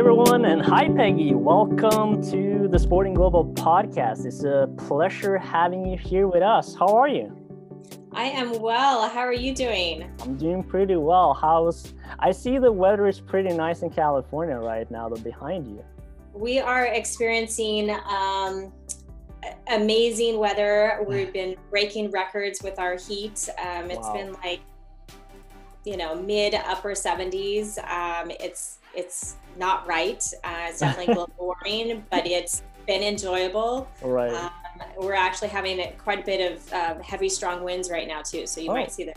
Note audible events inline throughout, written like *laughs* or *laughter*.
everyone, and hi, Peggy. Welcome to the Sporting Global podcast. It's a pleasure having you here with us. How are you? I am well. How are you doing? I'm doing pretty well. How's I see the weather is pretty nice in California right now, though behind you. We are experiencing um, amazing weather. We've *sighs* been breaking records with our heat. Um, it's wow. been like, you know, mid upper 70s. Um, it's it's not right. Uh, it's definitely global *laughs* warming, but it's been enjoyable. Right. Um, we're actually having quite a bit of uh, heavy, strong winds right now too. So you oh. might see the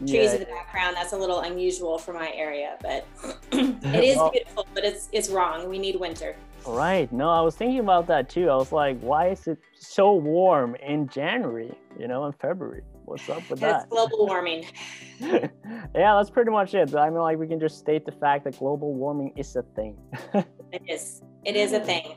trees yeah. in the background. That's a little unusual for my area, but *clears throat* it is beautiful. But it's it's wrong. We need winter. Right. No, I was thinking about that too. I was like, why is it so warm in January? You know, in February. What's up with that? It's global warming. *laughs* yeah, that's pretty much it. I mean, like we can just state the fact that global warming is a thing. *laughs* it is. It is a mm. thing.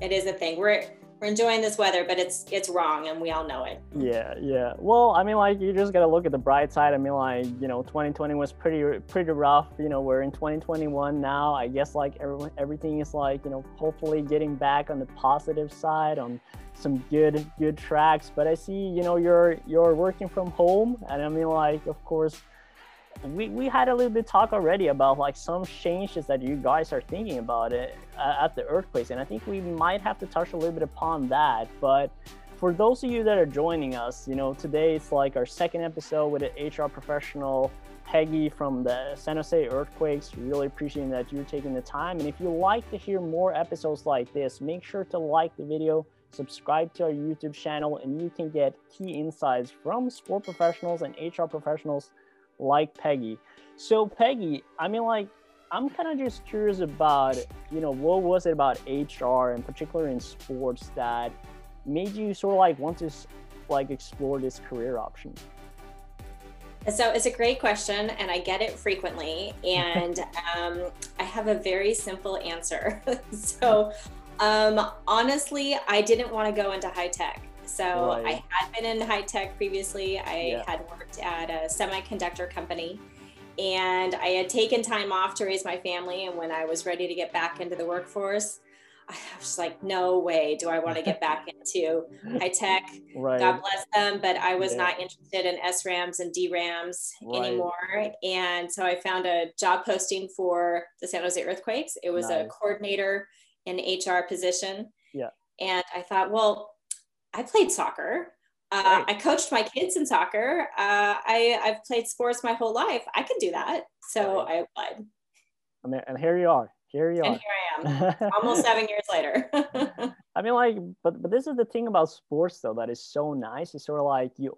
It is a thing. We're we're enjoying this weather, but it's it's wrong, and we all know it. Yeah, yeah. Well, I mean, like you just gotta look at the bright side. I mean, like you know, 2020 was pretty pretty rough. You know, we're in 2021 now. I guess like everyone, everything is like you know, hopefully getting back on the positive side on some good good tracks. But I see, you know, you're you're working from home, and I mean, like of course we, we had a little bit talk already about like some changes that you guys are thinking about it uh, at the earthquakes. And i think we might have to touch a little bit upon that. But for those of you that are joining us you know today it's like our second episode with an hr professional peggy from the san jose earthquakes. Really appreciating that you're taking the time. And if you like to hear more episodes like this make sure to like the video subscribe to our youtube channel and you can get key insights from sport professionals and hr professionals like Peggy. So Peggy, I mean, like, I'm kind of just curious about, you know, what was it about HR and particularly in sports that made you sort of like want to like explore this career option? So it's a great question, and I get it frequently. And um, I have a very simple answer. *laughs* so, um, honestly, I didn't want to go into high tech. So right. I had been in high tech previously. I yeah. had worked at a semiconductor company and I had taken time off to raise my family. And when I was ready to get back into the workforce, I was like, no way do I want to get back *laughs* into high tech. Right. God bless them. But I was yeah. not interested in SRAMs and DRAMs right. anymore. And so I found a job posting for the San Jose Earthquakes. It was nice. a coordinator in HR position. Yeah. And I thought, well, I played soccer. Uh, I coached my kids in soccer. Uh, I, I've played sports my whole life. I can do that. So right. I applied. I mean, and here you are. Here you are. And here I am, *laughs* almost seven years later. I mean, like, but but this is the thing about sports, though, that is so nice. It's sort of like you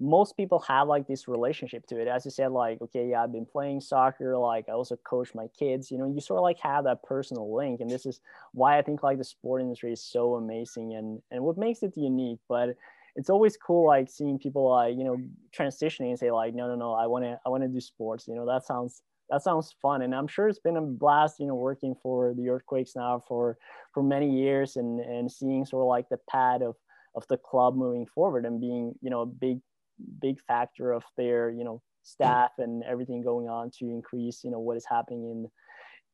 most people have like this relationship to it. As you said, like, okay, yeah, I've been playing soccer, like I also coach my kids, you know, you sort of like have that personal link. And this is why I think like the sport industry is so amazing and and what makes it unique. But it's always cool like seeing people like, you know, transitioning and say, like, no, no, no, I wanna I wanna do sports. You know, that sounds that sounds fun and i'm sure it's been a blast you know working for the earthquakes now for for many years and and seeing sort of like the pad of of the club moving forward and being you know a big big factor of their you know staff and everything going on to increase you know what is happening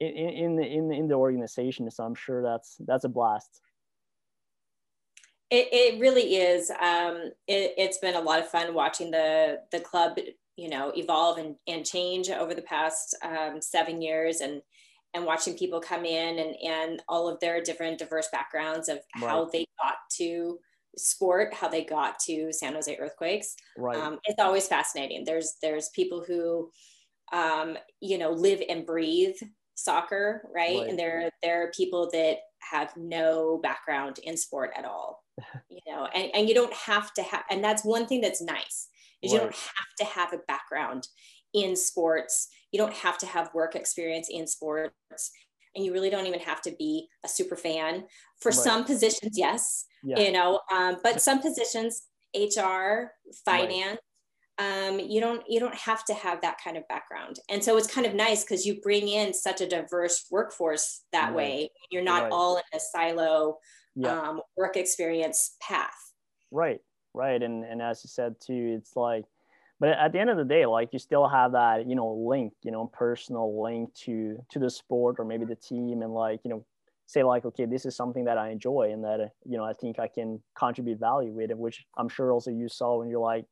in in, in the in the in the organization. So i'm sure that's that's a blast. It, it really is. Um, it, it's been a lot of fun watching the the club you know evolve and, and change over the past um, seven years and and watching people come in and and all of their different diverse backgrounds of right. how they got to sport how they got to san jose earthquakes right. Um, it's always fascinating there's there's people who um, you know live and breathe soccer right? right, and there there are people that have no background in sport at all *laughs* you know and, and you don't have to have and that's one thing that's nice is right. you don't have to have a background in sports you don't have to have work experience in sports and you really don't even have to be a super fan for right. some positions yes yeah. you know um, but some positions hr finance right. um, you don't you don't have to have that kind of background and so it's kind of nice because you bring in such a diverse workforce that right. way you're not all in a silo yeah. um, work experience path right right and and as you said too it's like but at the end of the day like you still have that you know link you know personal link to to the sport or maybe the team and like you know say like okay this is something that i enjoy and that you know i think i can contribute value with it which i'm sure also you saw when you're like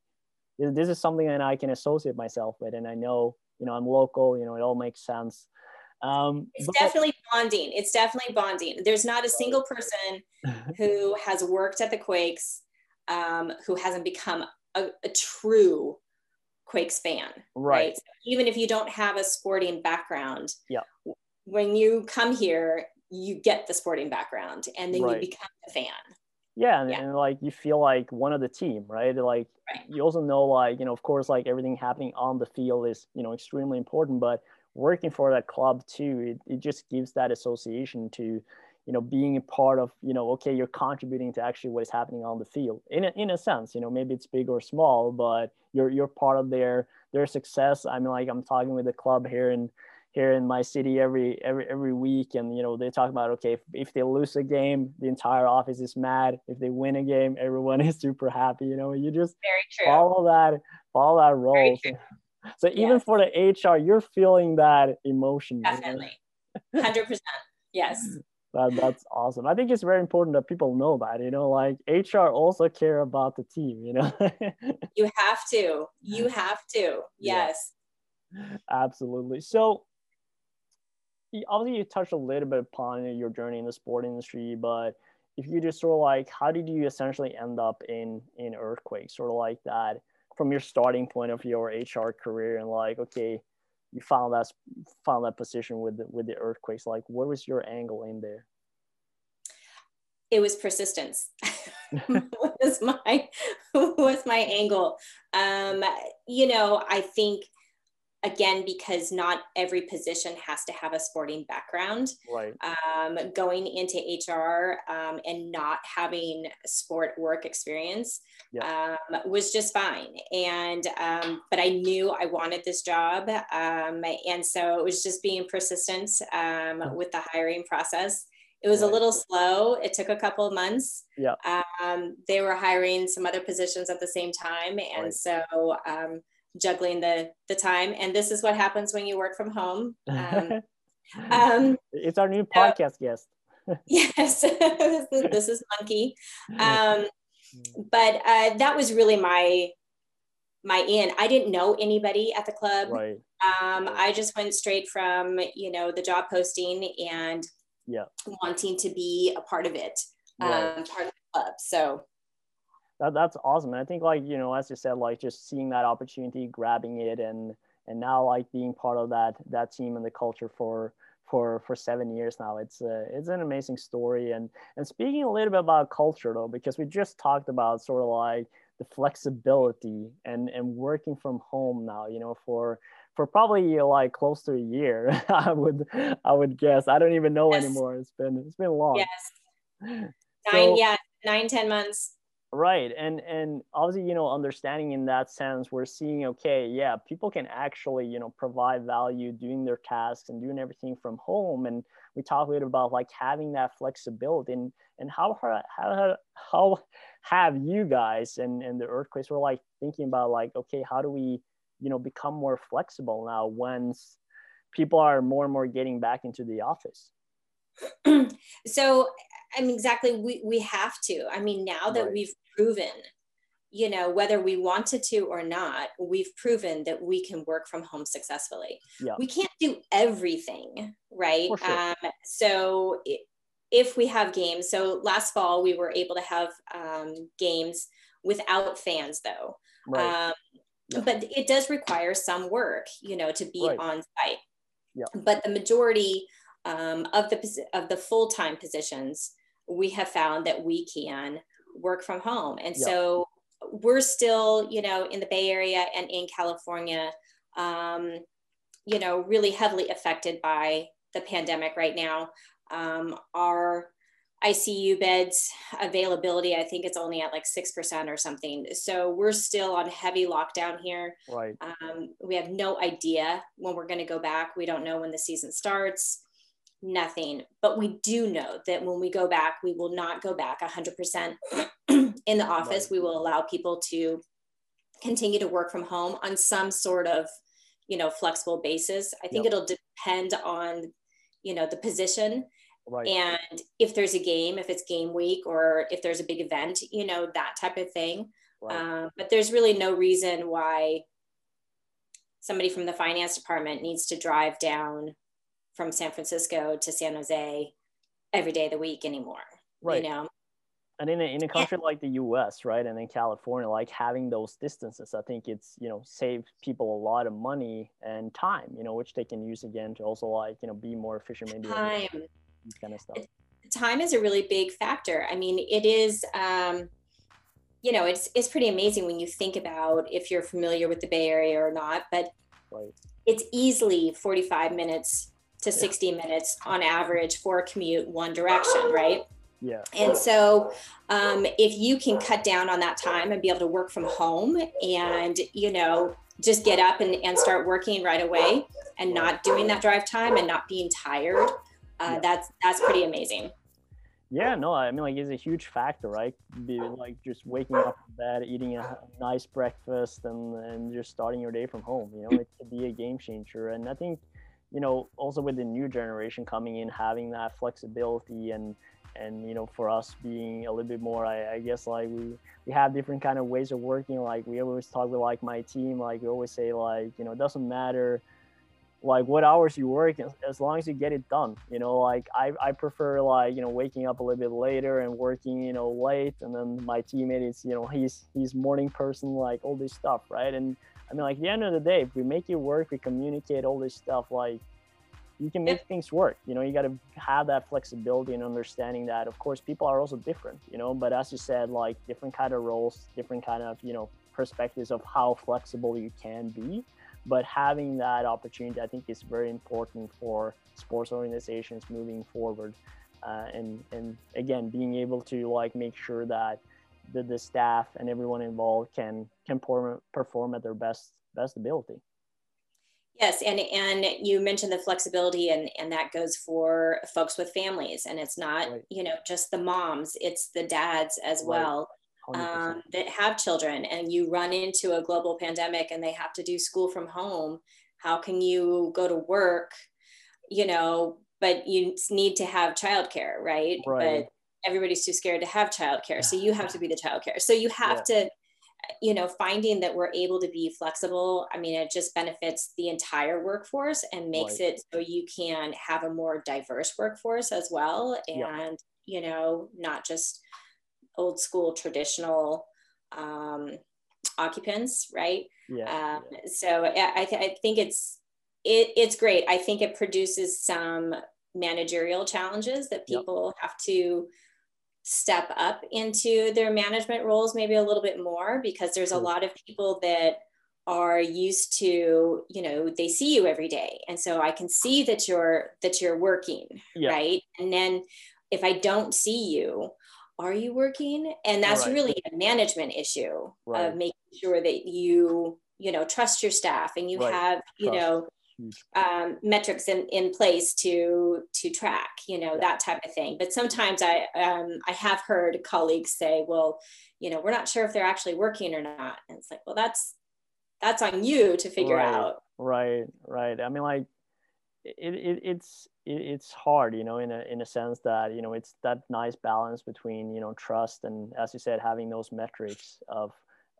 this is something that i can associate myself with and i know you know i'm local you know it all makes sense. Um, it's but, definitely bonding. It's definitely bonding. There's not a single person *laughs* who has worked at the quakes um, who hasn't become a, a true Quakes fan, right? right? So even if you don't have a sporting background, yeah. When you come here, you get the sporting background, and then right. you become a fan. Yeah and, yeah, and, like you feel like one of the team, right? Like right. you also know, like you know, of course, like everything happening on the field is you know extremely important, but working for that club too, it, it just gives that association to you know being a part of you know okay you're contributing to actually what is happening on the field. In a, in a sense you know maybe it's big or small but you're you're part of their their success. I mean like i'm talking with the club here in here in my city every every every week and you know they talk about okay if, if they lose a game the entire office is mad. If they win a game everyone *laughs* is super happy you know you just follow that follow that role. so, *laughs* so even yes. for the hr you're feeling that emotion definitely you know? 100% yes *laughs* that, that's awesome. I think it's very important that people know that, you know, like HR also care about the team, you know. *laughs* you have to. You have to. Yes. Yeah. Absolutely. So obviously you touched a little bit upon your journey in the sport industry, but if you just sort of like how did you essentially end up in in earthquake sort of like that from your starting point of your hr career and like okay you found that found that position with the, with the earthquakes. Like what was your angle in there? It was persistence. *laughs* *laughs* Was my *laughs* was my angle? Um you know i think again because not every position has to have a sporting background right. um, going into hr um, and not having sport work experience yeah. um, was just fine. And um, but i knew i wanted this job um, and so it was just being persistent um, with the hiring process. It was right. a little slow. It took a couple of months. Yeah. They were hiring some other positions at the same time and right. so juggling the the time. And this is what happens when you work from home. Um, *laughs* um, it's our new podcast so, guest. *laughs* Yes *laughs* this, is, this is monkey. Um, but uh, that was really my my in. I didn't know anybody at the club. Right. Um, i just went straight from you know the job posting and yeah. wanting to be a part of it right. um, part of the club. So that, that's awesome. And I think like, you know, as you said, like just seeing that opportunity, grabbing it and, and now like being part of that, that team and the culture for, for, for seven years now. It's a, it's an amazing story. And, and speaking a little bit about culture though, because we just talked about sort of like the flexibility and, and working from home now, you know, for, for probably like close to a year, *laughs* I would, I would guess. I don't even know yes. anymore. It's been, it's been long. Yes. Nine, so, yeah, nine, ten months right and and obviously you know understanding in that sense we're seeing okay yeah people can actually you know provide value doing their tasks and doing everything from home and we talk a little about like having that flexibility and and how how how have you guys and and the earthquakes were like thinking about like okay how do we you know become more flexible now once people are more and more getting back into the office *clears throat* so I mean, exactly. We, we have to. I mean, now that right. we've proven, you know, whether we wanted to or not, we've proven that we can work from home successfully. Yeah. We can't do everything, right? Sure. Um, so if we have games, so last fall we were able to have um, games without fans, though. Right. Um, yeah. But it does require some work, you know, to be right. on site. Yeah. But the majority um, of the of the full time positions we have found that we can work from home. And yeah. so we're still, you know, in the Bay Area and in California, um, you know, really heavily affected by the pandemic right now. Um, our ICU beds availability, I think it's only at like 6% or something. So we're still on heavy lockdown here. Right. Um, we have no idea when we're going to go back. We don't know when the season starts nothing. But we do know that when we go back, we will not go back 100% *clears throat* in the office. Right. We will allow people to continue to work from home on some sort of you know flexible basis i think yep. it'll depend on you know the position right. and if there's a game if it's game week or if there's a big event you know that type of thing right. um, but there's really no reason why somebody from the finance department needs to drive down from san francisco to san jose every day of the week anymore right. you know? And in a, in a country like the us right and in california like having those distances i think it's you know save people a lot of money and time you know which they can use again to also like you know be more efficient maybe time. kind of stuff. Time is a really big factor. I mean it is um you know it's it's pretty amazing when you think about if you're familiar with the bay area or not but right. it's easily 45 minutes to 60 yeah. minutes on average for a commute one direction right yeah. And so, um, if you can cut down on that time and be able to work from home and, you know, just get up and, and start working right away and not doing that drive time and not being tired, uh, that's, that's pretty amazing. Yeah, no, I mean, like, it's a huge factor, right? Be like just waking up in bed, eating a nice breakfast, and, and just starting your day from home. You know, it could be a game changer. And I think, you know, also with the new generation coming in, having that flexibility and and you know for us being a little bit more I, I, guess like we we have different kind of ways of working. Like we always talk with like my team like we always say like you know it doesn't matter like what hours you work as long as you get it done you know like I, I prefer like you know waking up a little bit later and working you know late and then my teammate is you know he's he's morning person like all this stuff right? And i mean like at the end of the day if we make it work we communicate all this stuff like you can make things work. You know you got to have that flexibility and understanding that of course people are also different you know? But as you said like different kind of roles different kind of you know perspectives of how flexible you can be. But having that opportunity i think is very important for sports organizations moving forward uh, and and again being able to like make sure that the, the staff and everyone involved can can perform, perform at their best best ability Yes, and and you mentioned the flexibility, and and that goes for folks with families, and it's not right. you know just the moms, it's the dads as right. well um, that have children, and you run into a global pandemic, and they have to do school from home. How can you go to work, you know, but you need to have childcare, right? right? Everybody's too scared to have childcare, so you have to be the childcare. So you have yeah. to you know finding that we're able to be flexible i mean it just benefits the entire workforce and makes right. it so you can have a more diverse workforce as well and yeah. you know not just old school traditional um, occupants right yeah, um, yeah. so I, th- I think it's it, it's great i think it produces some managerial challenges that people yep. have to step up into their management roles maybe a little bit more because there's a mm-hmm. lot of people that are used to you know they see you every day and so i can see that you're that you're working yeah. right and then if i don't see you are you working and that's right. really a management issue right. of making sure that you you know trust your staff and you right. have you trust. know um, metrics in, in place to to track you know that type of thing. But sometimes i um, i have heard colleagues say well you know we're not sure if they're actually working or not. And it's like well that's that's on you to figure right, out. right right. I mean like it, it it's it, it's hard you know in a in a sense that you know it's that nice balance between you know trust and as you said having those metrics of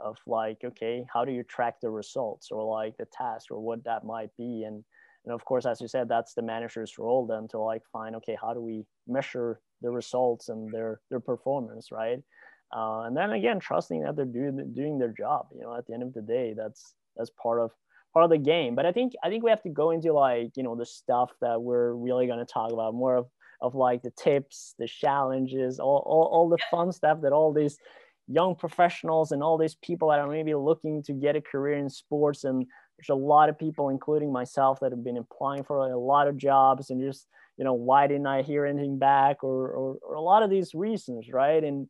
of like okay how do you track the results or like the task or what that might be? And and of course as you said that's the manager's role then to like find okay how do we measure the results and their their performance right? Uh, and then again trusting that they're doing doing their job you know at the end of the day that's that's part of part of the game. But i think i think we have to go into like you know the stuff that we're really going to talk about more of of like the tips the challenges all, all, all the fun stuff that all these young professionals and all these people that are maybe looking to get a career in sports. And there's a lot of people including myself that have been applying for a lot of jobs and just you know why didn't i hear anything back or, or, or a lot of these reasons right? And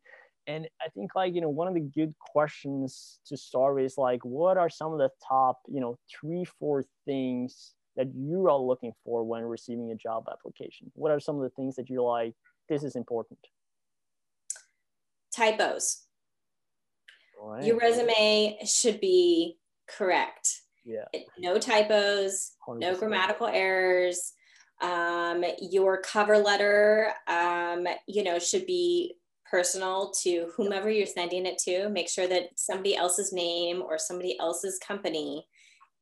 and i think like you know one of the good questions to start with is like what are some of the top you know three four things that you are looking for when receiving a job application? What are some of the things that you're like this is important typos Right. Your resume should be correct. Yeah. No typos, no 100%. grammatical errors. Um, your cover letter, um, you know, should be personal to whomever you're sending it to. Make sure that somebody else's name or somebody else's company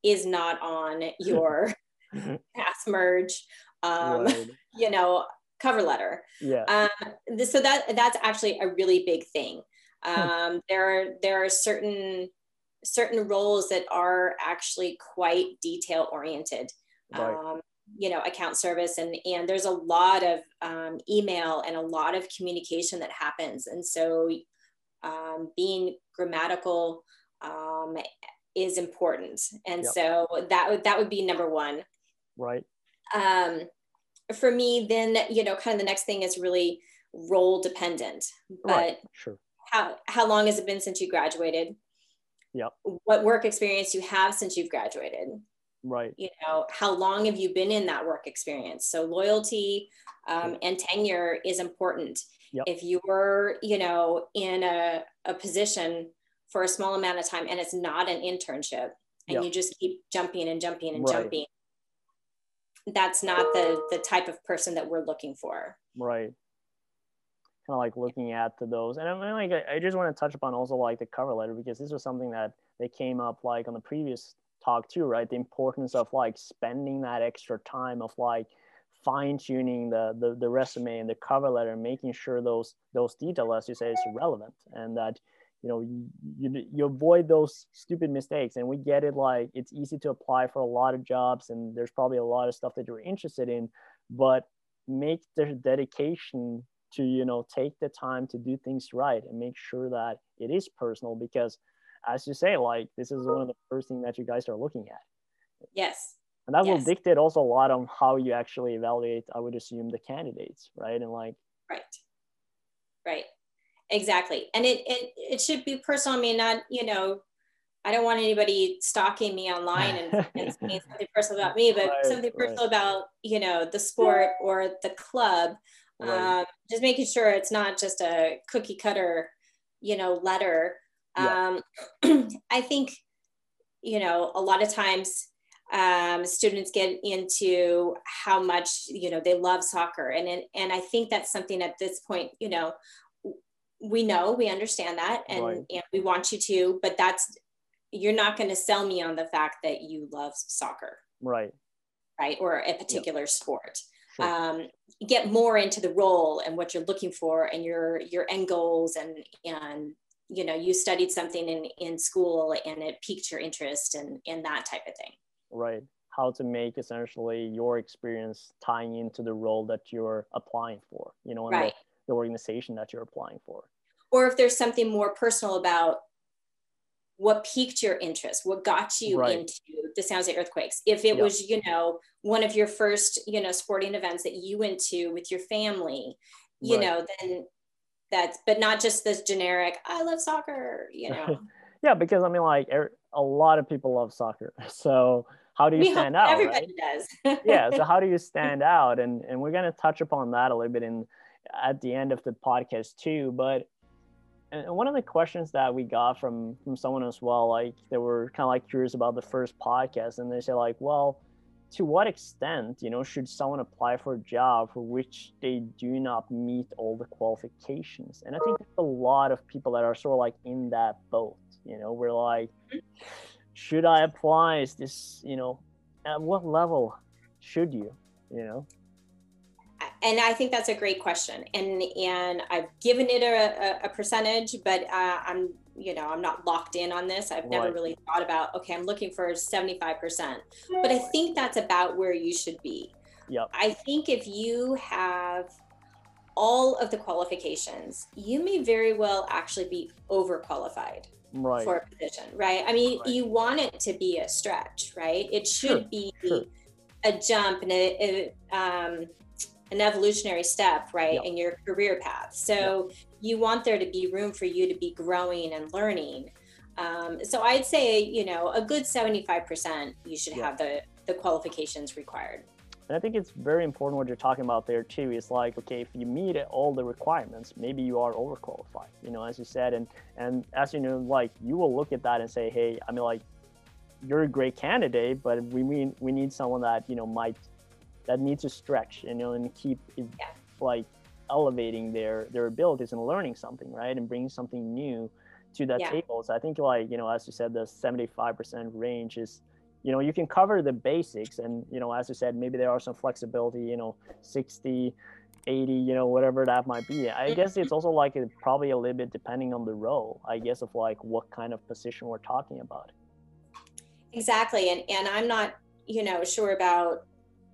is not on *laughs* your *laughs* pass merge, um, Right. you know, cover letter. Yeah. Um, this, so that that's actually a really big thing. Hmm. Um, there are there are certain certain roles that are actually quite detail oriented. Right. Um, you know, account service and and there's a lot of um, email and a lot of communication that happens, and so um, being grammatical um, is important. And Yep. so that would that would be number one right. um, for me, then you know, kind of the next thing is really role dependent. But Right. Sure. How how long has it been since you graduated? Yep. What work experience you have since you've graduated? Right. You know, how long have you been in that work experience? So loyalty um, and tenure is important. Yep. If you're, you know, in a, a position for a small amount of time and it's not an internship and Yep. you just keep jumping and jumping and Right. jumping, that's not the the type of person that we're looking for. Right. Kind of like looking at to those, and I mean, like I, I just want to touch upon also like the cover letter because this was something that they came up like on the previous talk too, right? The importance of like spending that extra time of like fine tuning the, the the resume and the cover letter, making sure those those details, as you say, is relevant, and that you know you you avoid those stupid mistakes. And we get it, like it's easy to apply for a lot of jobs, and there's probably a lot of stuff that you're interested in, but make the dedication to you know take the time to do things right and make sure that it is personal because as you say like this is one of the first thing that you guys are looking at Yes. and that will dictate also a lot on how you actually evaluate i would assume the candidates right and like Right. Right. Exactly. And it, it it should be personal. I mean, not, you know, I don't want anybody stalking me online and, *laughs* and saying something personal about me, but Right, something right. personal about, you know, the sport or the club. Right. Um, just making sure it's not just a cookie cutter, you know, letter. Yeah. Um, *clears throat* I think, you know, a lot of times um, students get into how much you know they love soccer and and and I think that's something at this point you know we know we understand that and Right. and we want you to but that's you're not going to sell me on the fact that you love soccer right right or a particular sport sure. um, get more into the role and what you're looking for and your your end goals and and you know you studied something in in school and it piqued your interest and in that type of thing right how to make essentially your experience tying into the role that you're applying for you know and Right. the, the organization that you're applying for or if there's something more personal about what piqued your interest what got you Right. into the sounds of earthquakes if it Yeah. was you know one of your first you know sporting events that you went to with your family you Right. know then that's but not just this generic i love soccer you *laughs* know yeah because i mean like er- a lot of people love soccer *laughs* so how do you we stand out right? everybody does *laughs* yeah so how do you stand out and and we're going to touch upon that a little bit in at the end of the podcast too but and one of the questions that we got from from someone as well like they were kind of like curious about the first podcast and they said like well to what extent you know should someone apply for a job for which they do not meet all the qualifications? And i think there's a lot of people that are sort of like in that boat you know we're like should i apply? Is this you know at what level should you? You know and I think that's a great question, and and I've given it a, a, a percentage, but uh, I'm you know I'm not locked in on this. I've never really thought about okay, I'm looking for 75 percent, but I think that's about where you should be. yep I think if you have all of the qualifications, you may very well actually be overqualified right for a position, right? I mean, Right. you want it to be a stretch, right? It should Sure, be sure. a jump and a, a, um, an evolutionary step, right, Yep. in your career path. So you want there to be room for you to be growing and learning. Um, so I'd say, you know, a good 75% you should Yeah. have the, the qualifications required. And I think it's very important what you're talking about there too. Is like, okay, if you meet all the requirements, maybe you are overqualified. You know, as you said, and and as you know, like you will look at that and say, hey, I mean, like you're a great candidate, but we mean we need someone that you know might that needs to stretch, you know, and keep yeah. like elevating their their abilities and learning something, right, and bringing something new to that yeah. table. So I think like you know, as you said, the 75% range is you know you can cover the basics and you know as you said maybe there are some flexibility you know 60 80 you know whatever that might be i mm-hmm. guess it's also like it probably a little bit depending on the role i guess of like what kind of position we're talking about exactly and and i'm not you know sure about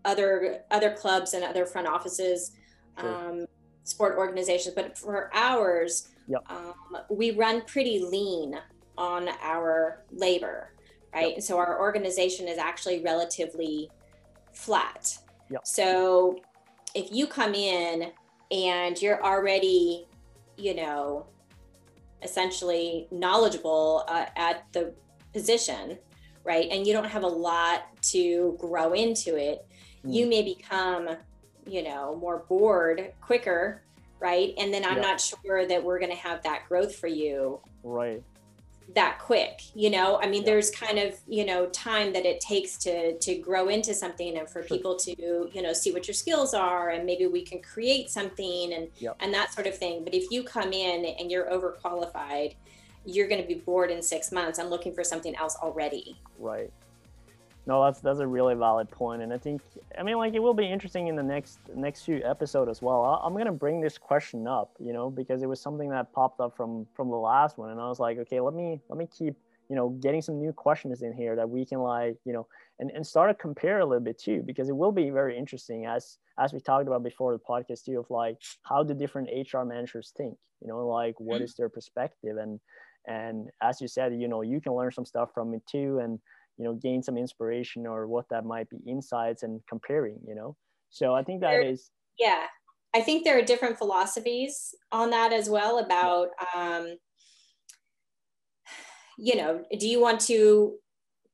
other other clubs and other front offices sure. um, sport organizations but for ours yep. um, we run pretty lean on our labor right? Yep. So our organization is actually relatively flat. Yep. So if you come in and you're already, you know, essentially knowledgeable uh, at the position, right? And you don't have a lot to grow into it, mm. you may become, you know, more bored quicker, right? And then I'm yep. not sure that we're going to have that growth for you. Right that quick you know i mean yeah. there's kind of you know time that it takes to to grow into something and for sure. people to you know see what your skills are and maybe we can create something and and that sort of thing but if you come in and you're overqualified you're going to be bored in six months i'm looking for something else already right no, that's that's a really valid point, and I think I mean like it will be interesting in the next next few episode as well. I'm gonna bring this question up, you know, because it was something that popped up from from the last one, and I was like, okay, let me let me keep you know getting some new questions in here that we can like you know and, and start to compare a little bit too because it will be very interesting as as we talked about before the podcast too of like how do different hr managers think you know like what mm-hmm. is their perspective and and as you said you know you can learn some stuff from it too and you know gain some inspiration or what that might be insights and comparing you know? So i think that there, is yeah. I think there are different philosophies on that as well about um you know do you want to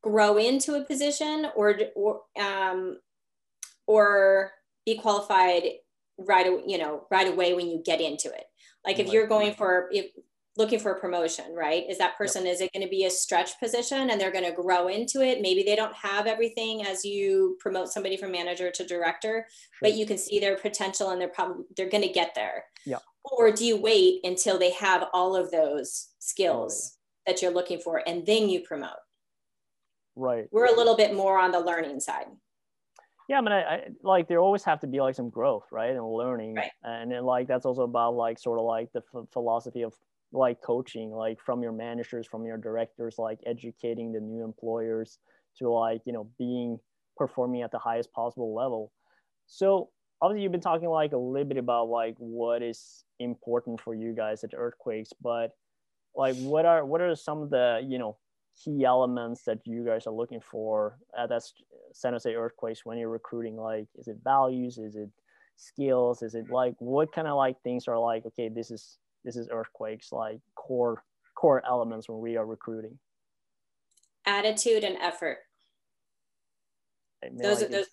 grow into a position or or um or be qualified right you know right away when you get into it? Like if you're going for if looking for a promotion, right? Is that person, yep. is it going to be a stretch position and they're going to grow into it? Maybe they don't have everything as you promote somebody from manager to director, sure. but you can see their potential and they're probably, they're going to get there. Yeah. Or do you wait until they have all of those skills right. that you're looking for and then you promote? Right. We're a little bit more on the learning side. Yeah, I mean, I, I, like there always have to be like some growth, right, and learning, right. and then like that's also about like sort of like the philosophy of like coaching like from your managers from your directors like educating the new employers to like you know being performing at the highest possible level. So obviously you've been talking like a little bit about like what is important for you guys at earthquakes but like what are what are some of the you know key elements that you guys are looking for at that san jose earthquakes when you're recruiting? Like is it values? Is it skills? Is it like what kind of like things are like okay this is this is earthquakes like core core elements when we are recruiting. Attitude and effort. Those are those,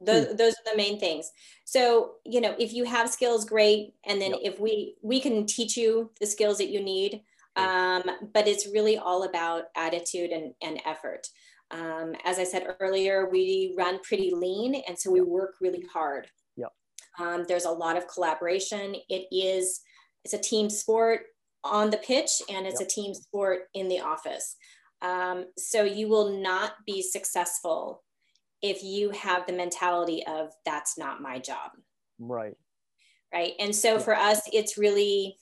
those, those are the main things. So you know if you have skills great. And then yep. if we we can teach you the skills that you need um, but it's really all about attitude and, and effort. Um, as i said earlier we run pretty lean and so we work really hard. Um, there's a lot of collaboration. It is it's a team sport on the pitch and it's yep. a team sport in the office. Um, so you will not be successful if you have the mentality of that's not my job. Right. Right. And so yep. for us, it's really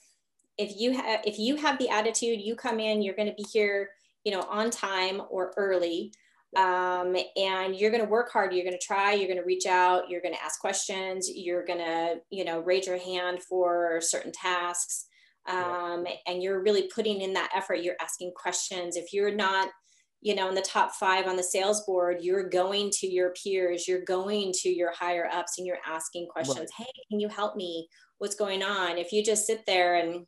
if you have if you have the attitude, you come in, you're going to be here, you know, on time or early um, and you're going to work hard you're going to try you're going to reach out you're going to ask questions you're going to you know raise your hand for certain tasks um, and you're really putting in that effort you're asking questions if you're not you know in the top five on the sales board you're going to your peers you're going to your higher ups and you're asking questions right. hey can you help me what's going on if you just sit there and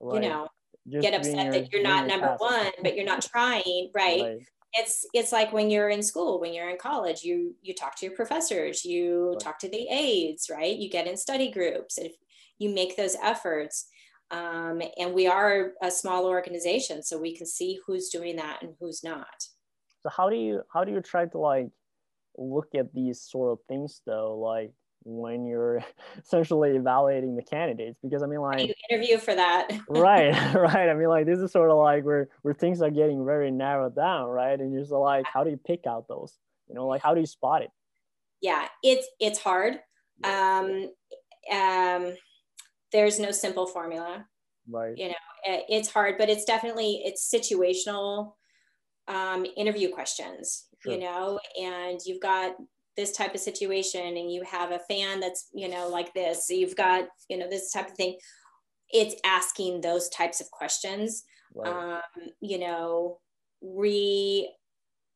right. you know just get upset your, that you're not number task. one, but you're not trying, right? right? It's it's like when you're in school when you're in college you you talk to your professors you right. talk to the aides right? You get in study groups if you make those efforts um, and we are a small organization so we can see who's doing that and who's not. So how do you how do you try to like look at these sort of things though? Like when you're *laughs* essentially evaluating the candidates because i mean like you interview for that? *laughs* Right *laughs* right. I mean like this is sort of like where where things are getting very narrowed down right? And you're just like how do you pick out those? You know like how do you spot it? Yeah it's it's hard. Um um there's no simple formula. Right. You know it's hard but it's definitely it's situational um, interview questions sure. you know? And you've got this type of situation and you have a fan that's you know like this so you've got you know this type of thing it's asking those types of questions right. um, you know we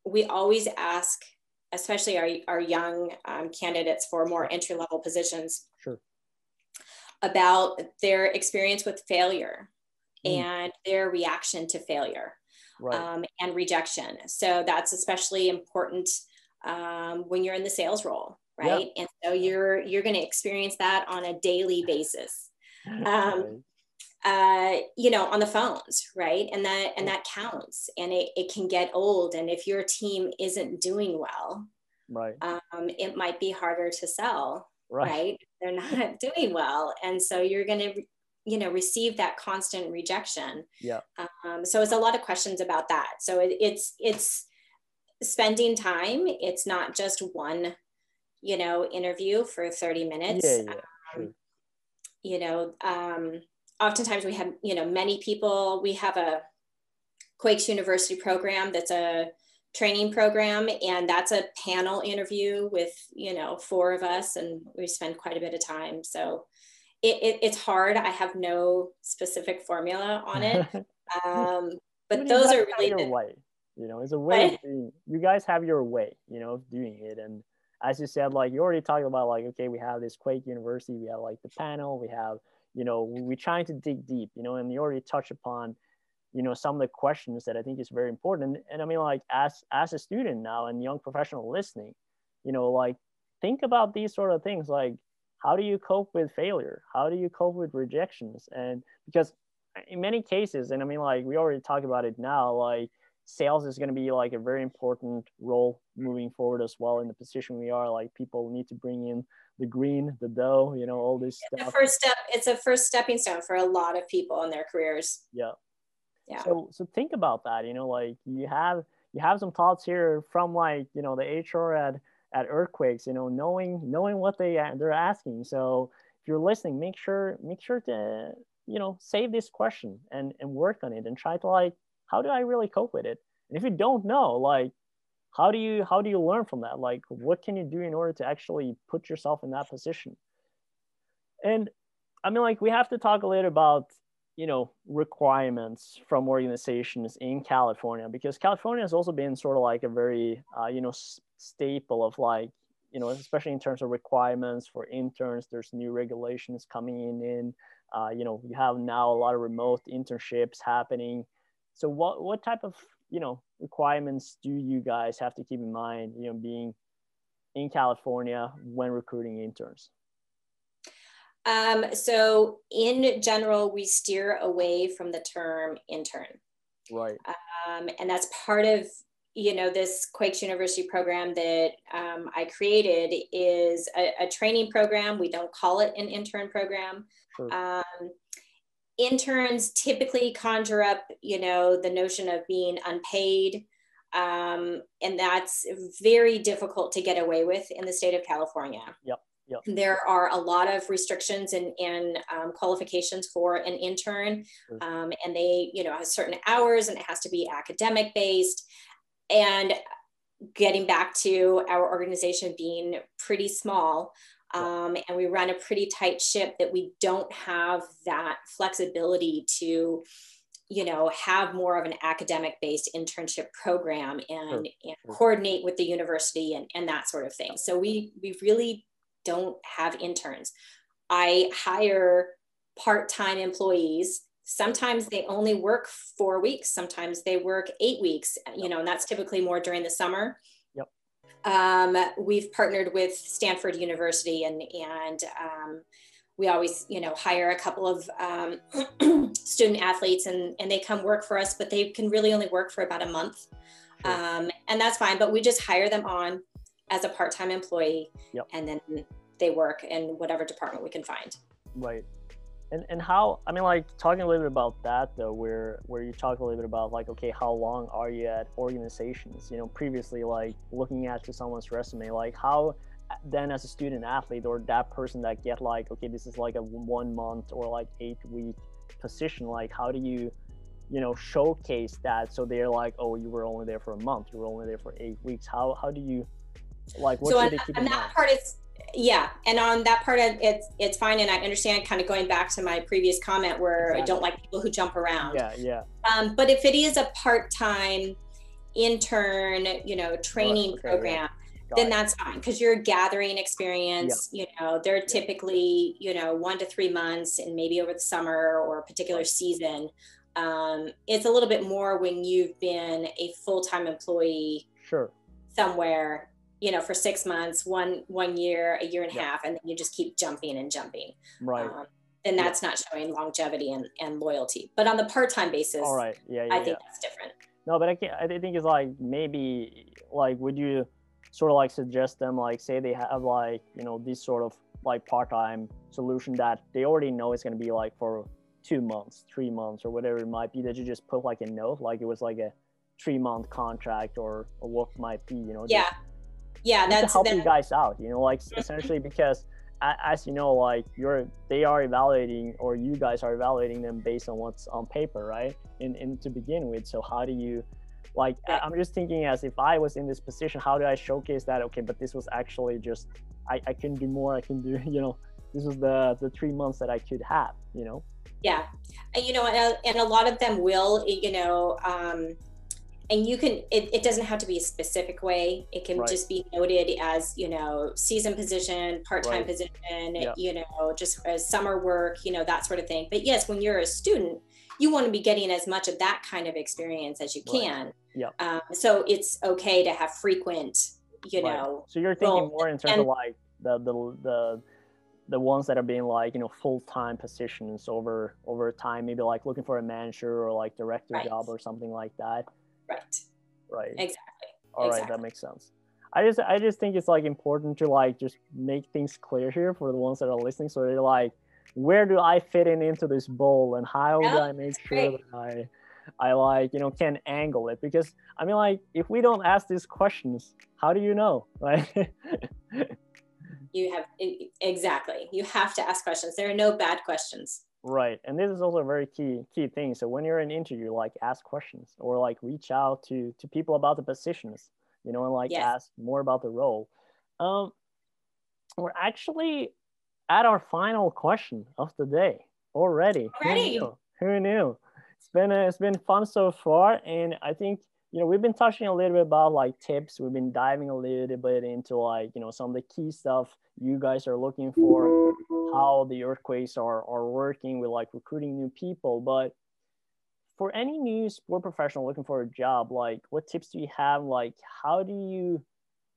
we always ask especially our, our young um, candidates for more entry level positions sure. about their experience with failure mm. and their reaction to failure right. um, and rejection so that's especially important um, when you're in the sales role right? And so you're you're going to experience that on a daily basis. Um, uh, you know on the phones right? And that and that counts and it, it can get old and if your team isn't doing well right. um, it might be harder to sell right, right? they're *laughs* not doing well and so you're going to you know receive that constant rejection. Yeah. Um, so it's a lot of questions about that. So it, it's it's spending time. It's not just one, you know, interview for 30 minutes. Yeah, yeah, um, You know, um, oftentimes we have, you know, many people, we have a Quakes University program that's a training program and that's a panel interview with, you know, four of us and we spend quite a bit of time. So it, it, it's hard. I have no specific formula on it. *laughs* Um, but those are really the, you know it's a way doing, you guys have your way you know of doing it. And as you said like you already talked about like okay we have this quake university we have like the panel we have you know we're trying to dig deep you know and you already touched upon you know some of the questions that i think is very important. And, and i mean like as as a student now and young professional listening you know like think about these sort of things like how do you cope with failure? How do you cope with rejections? And because in many cases and i mean like we already talked about it now like sales is going to be like a very important role moving forward as well in the position we are. Like people need to bring in the green the dough you know all this stuff. the first step it's a first stepping stone for a lot of people in their careers. Yeah. Yeah. So so think about that you know like you have you have some thoughts here from like you know the hr at at earthquakes you know knowing knowing what they they're asking. So if you're listening make sure make sure to you know save this question and and work on it and try to like how do I really cope with it? And if you don't know, like, how do you how do you learn from that? Like, what can you do in order to actually put yourself in that position? And I mean, like, we have to talk a little about you know requirements from organizations in California because California has also been sort of like a very uh, you know staple of like you know especially in terms of requirements for interns. There's new regulations coming in. Uh, you know you have now a lot of remote internships happening so what what type of you know requirements do you guys have to keep in mind you know being in california when recruiting interns? Um, so in general we steer away from the term intern. Right. Um, and that's part of you know this quakes university program that um, i created is a, a, training program. We don't call it an intern program. Sure. um, interns typically conjure up, you know, the notion of being unpaid. Um, and that's very difficult to get away with in the state of California. Yep. Yep. There are a lot of restrictions and, and um, qualifications for an intern, um, and they, you know, have certain hours, and it has to be academic based. And getting back to our organization being pretty small, um, and we run a pretty tight ship that we don't have that flexibility to you know have more of an academic based internship program and, and coordinate with the university and, and that sort of thing. So we we really don't have interns. I hire part-time employees. Sometimes they only work four weeks sometimes they work eight weeks you know and that's typically more during the summer um, we've partnered with stanford university and and um, we always you know hire a couple of um, *clears throat* student athletes and and they come work for us but they can really only work for about a month sure. um, and that's fine but we just hire them on as a part-time employee yep. and then they work in whatever department we can find right and and how i mean like talking a little bit about that though where where you talk a little bit about like okay how long are you at organizations? You know previously like looking at to someone's resume like how then as a student athlete or that person that get like okay this is like a one month or like eight week position like how do you you know showcase that? So they're like oh you were only there for a month you were only there for eight weeks. How how do you like what so should on, they keep on in that mind? part it's yeah and on that part of it's it's fine and i understand kind of going back to my previous comment where exactly. i don't like people who jump around yeah yeah um, but if it is a part-time intern you know training okay, program yeah then that's fine because you're gathering experience. Yeah. You know, they're typically, you know, one to three months and maybe over the summer or a particular season. Um, it's a little bit more when you've been a full-time employee sure. somewhere, you know, for six months, one one year, a year and a yeah. half, and then you just keep jumping and jumping. Right. Um, then that's not showing longevity and, and loyalty. But on the part-time basis, all right, yeah, yeah I think that's different. No, but I, can, I think it's like maybe like would you sort of like suggest them like say they have like you know this sort of like part-time solution that they already know is going to be like for two months three months or whatever it might be that you just put like a note like it was like a three month contract or, or what might be you know yeah yeah that's to help that, you guys out you know like *laughs* essentially because as you know like you're they are evaluating or you guys are evaluating them based on what's on paper right? In, in to begin with so how do you like i'm just thinking as if i was in this position how do i showcase that? Okay but this was actually just i, I can do more i can do *laughs* you know this was the the three months that i could have you know? Yeah. And you know and, and a lot of them will you know um and you can it, it doesn't have to be a specific way. It can right. just be noted as you know season position part-time right. position you know just as summer work you know that sort of thing. But yes when you're a student you want to be getting as much of that kind of experience as you can. Right. yeah. Um, so it's okay to have frequent you know so you're thinking more in terms and, of like the the the the ones that are being like you know full-time positions over over time maybe like looking for a manager or like director job or something like that Right. Right. Exactly. All exactly. right, that makes sense. I just I just think it's like important to like just make things clear here for the ones that are listening. So they're like, where do I fit in into this bowl and how do I make sure great. that I I like, you know, can angle it? Because I mean like if we don't ask these questions, how do you know? *laughs* Right? you have exactly. You have to ask questions. There are no bad questions. Right. And this is also a very key key thing. So when you're in interview, like ask questions or like reach out to to people about the positions, you know, and like yes. ask more about the role. Um we're actually at our final question of the day already. Already. Who knew? Who knew? It's been a, it's been fun so far and I think you know we've been touching a little bit about like tips. We've been diving a little bit into like you know some of the key stuff you guys are looking for how the earthquakes are are working with like recruiting new people. But for any new sport professional looking for a job like what tips do you have? Like how do you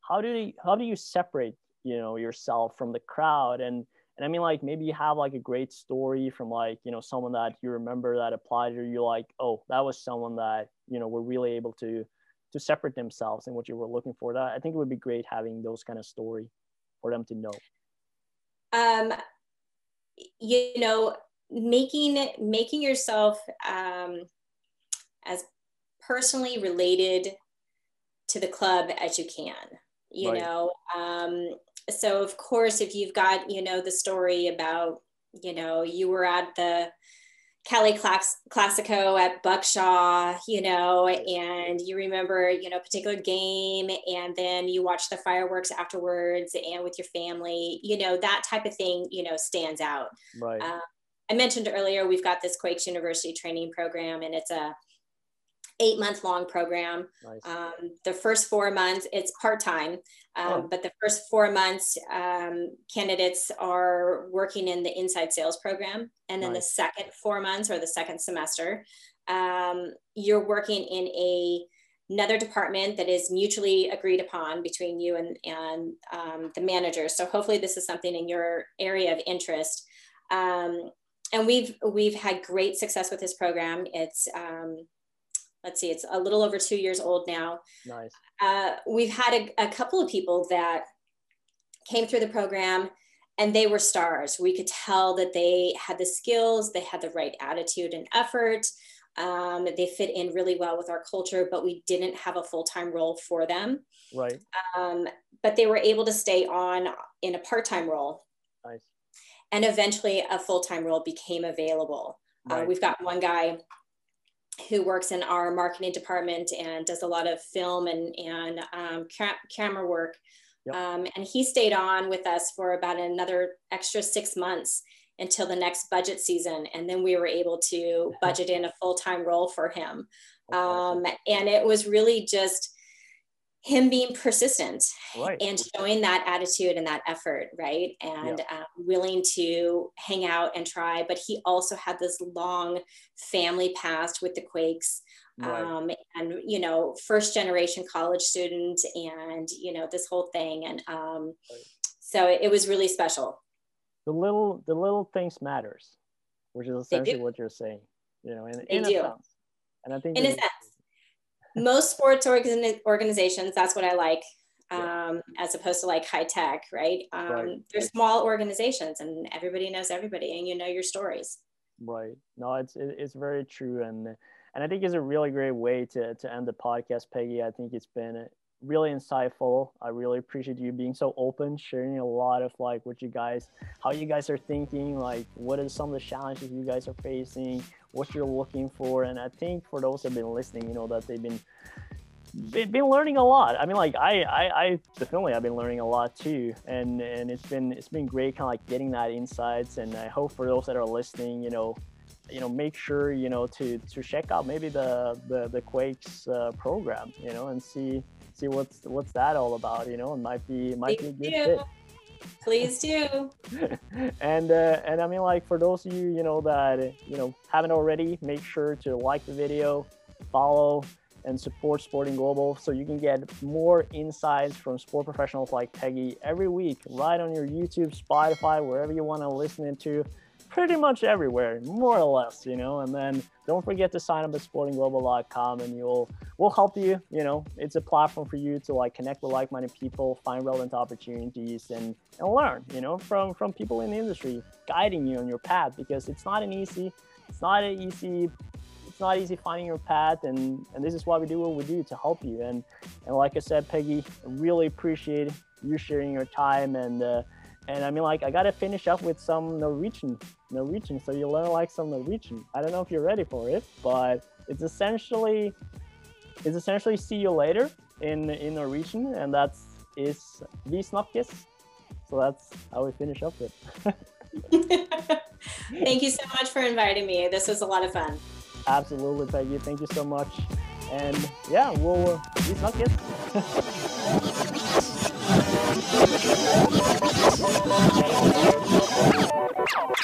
how do you how do you separate you know yourself from the crowd? And and I mean, like maybe you have like a great story from like you know someone that you remember that applied, or you're like, oh, that was someone that you know were really able to to separate themselves and what you were looking for. That I think it would be great having those kind of story for them to know. Um, you know, making making yourself um, as personally related to the club as you can. You right. know, um, so of course if you've got you know the story about you know you were at the Cali Class- Clasico at Buck Shaw, you know, and you remember, you know, a particular game, and then you watch the fireworks afterwards and with your family, you know, that type of thing, you know, stands out. Right. Uh, I mentioned earlier we've got this Quakes University training program, and it's a eight month long program. Nice. Um, the first four months, it's part time, um, oh. but the first four months, um, candidates are working in the inside sales program. And then nice. the second four months or the second semester, um, you're working in a another department that is mutually agreed upon between you and, and um, the manager. So hopefully this is something in your area of interest. Um, and we've we've had great success with this program. It's um, let's see, it's a little over two years old now. Nice. Uh, we've had a, a couple of people that came through the program and they were stars. We could tell that they had the skills, they had the right attitude and effort. Um, they fit in really well with our culture, but we didn't have a full time role for them. Right. Um, but they were able to stay on in a part time role. Nice. And eventually, a full time role became available. Right. Uh, we've got one guy who works in our marketing department and does a lot of film and, and um, ca- camera work. Yep. Um, and he stayed on with us for about another extra six months until the next budget season. And then we were able to *laughs* budget in a full time role for him. Um, and it was really just him being persistent right. and showing that attitude and that effort, right? And yeah. um, willing to hang out and try. But he also had this long family past with the Quakes. Right. Um, and you know, first generation college student, and you know, this whole thing, and um, right. so it was really special the little the little things matters, which is essentially what you're saying. You know, in, in a sense. And I think in a sense, most sports organ- organizations, that's what I like. Um, as opposed to like high tech, right? Um, right. They're small organizations and everybody knows everybody and you know your stories. Right. No, it's, it's very true. And, and I think it's a really great way to, to end the podcast, Peggy. I think it's been really insightful. I really appreciate you being so open, sharing a lot of like what you guys, how you guys are thinking, like what are some of the challenges you guys are facing, what you're looking for. And I think for those that have been listening, you know, that they've been been learning a lot. I mean, like I, I, I definitely have been learning a lot too, and and it's been it's been great, kind of like getting that insights. And I hope for those that are listening, you know, you know, make sure you know to to check out maybe the the, the Quakes uh, program, you know, and see see what's what's that all about. You know, it might be might be a good fit. Please do. *laughs* and uh, and I mean, like for those of you you know that you know haven't already, make sure to like the video, follow, and support Sporting Global so you can get more insights from sport professionals like Peggy every week right on your YouTube, Spotify, wherever you want to listen to pretty much everywhere, more or less, you know. And then don't forget to sign up at sportingglobal.com and you'll we'll help you. You know, it's a platform for you to like connect with like-minded people, find relevant opportunities and, and learn, you know, from from people in the industry guiding you on your path because it's not an easy, it's not an easy it's not easy finding your path and and this is why we do what we do to help you and and like i said peggy I really appreciate you sharing your time and uh, and I mean, like, I gotta finish up with some Norwegian, Norwegian. So you learn like some Norwegian. I don't know if you're ready for it, but it's essentially, it's essentially see you later in in Norwegian, and that's is vi snakkes. So that's how we finish up with. *laughs* Thank you so much for inviting me. This was a lot of fun. Absolutely, Peggy. Thank you so much. And yeah, we'll uh, vi snakkes. *laughs* Oh, my God.